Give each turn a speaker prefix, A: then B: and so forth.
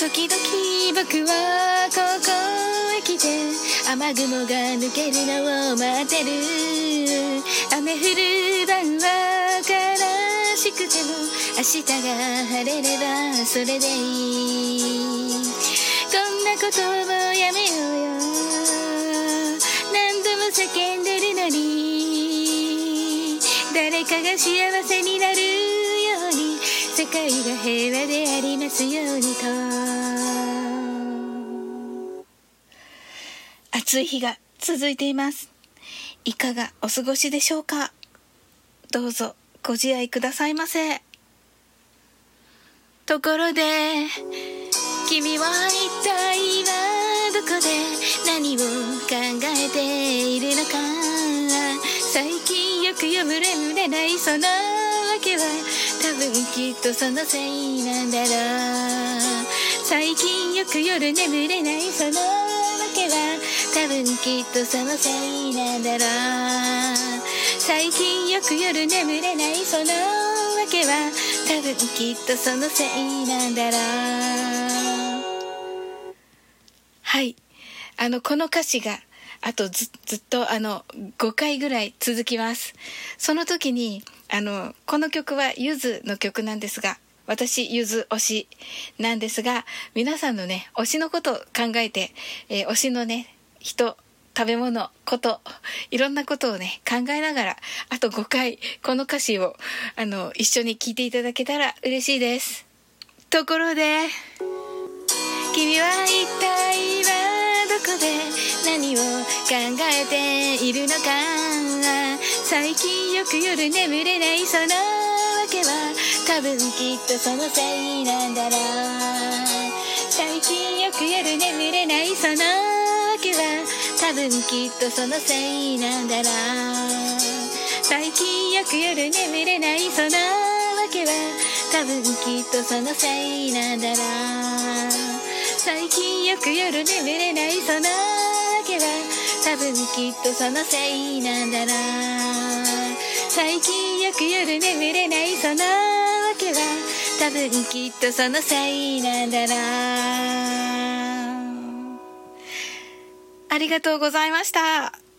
A: 時々僕はここへ来て雨雲が抜けるのを待ってる雨降る晩は悲しくても明日が晴れればそれでいいこんなこともやめようよ何度も叫んでるのに誰かが幸せになる世が平和でありますようにと。暑い日が続いています。いかがお過ごしでしょうか？どうぞご自愛くださいませ。ところで君は一体今どこで何を考えているのか。最近よく読む眠れないそのけは多分きっとそのせいなんだろう最近よく夜眠れないそのわけは多分きっとそのせいなんだろう。最近よく夜眠れないそのわけは多分きっとそのせいなんだろう。はい。あのこの歌詞があとずっとあの5回ぐらい続きます。その時にあのこの曲はゆずの曲なんですが私ゆず推しなんですが皆さんのね推しのことを考えて、えー推しのね人食べ物こといろんなことをね考えながらあと5回この歌詞をあの一緒に聴いていただけたら嬉しいです。ところで君は一体今どこで何を考えているのか。最近よく夜眠れないそのわけは。多分きっとそのせいなんだろう。最近よく夜眠れないそのわけは。多分きっとそのせいなんだろう。最近よく夜眠れないそのわけは。多分きっとそのせいなんだろう。最近よく夜眠れないそのわけは多分きっとそのせいなんだな最近よく夜眠れないそのわけは多分きっとそのせいなんだなありがとうございました。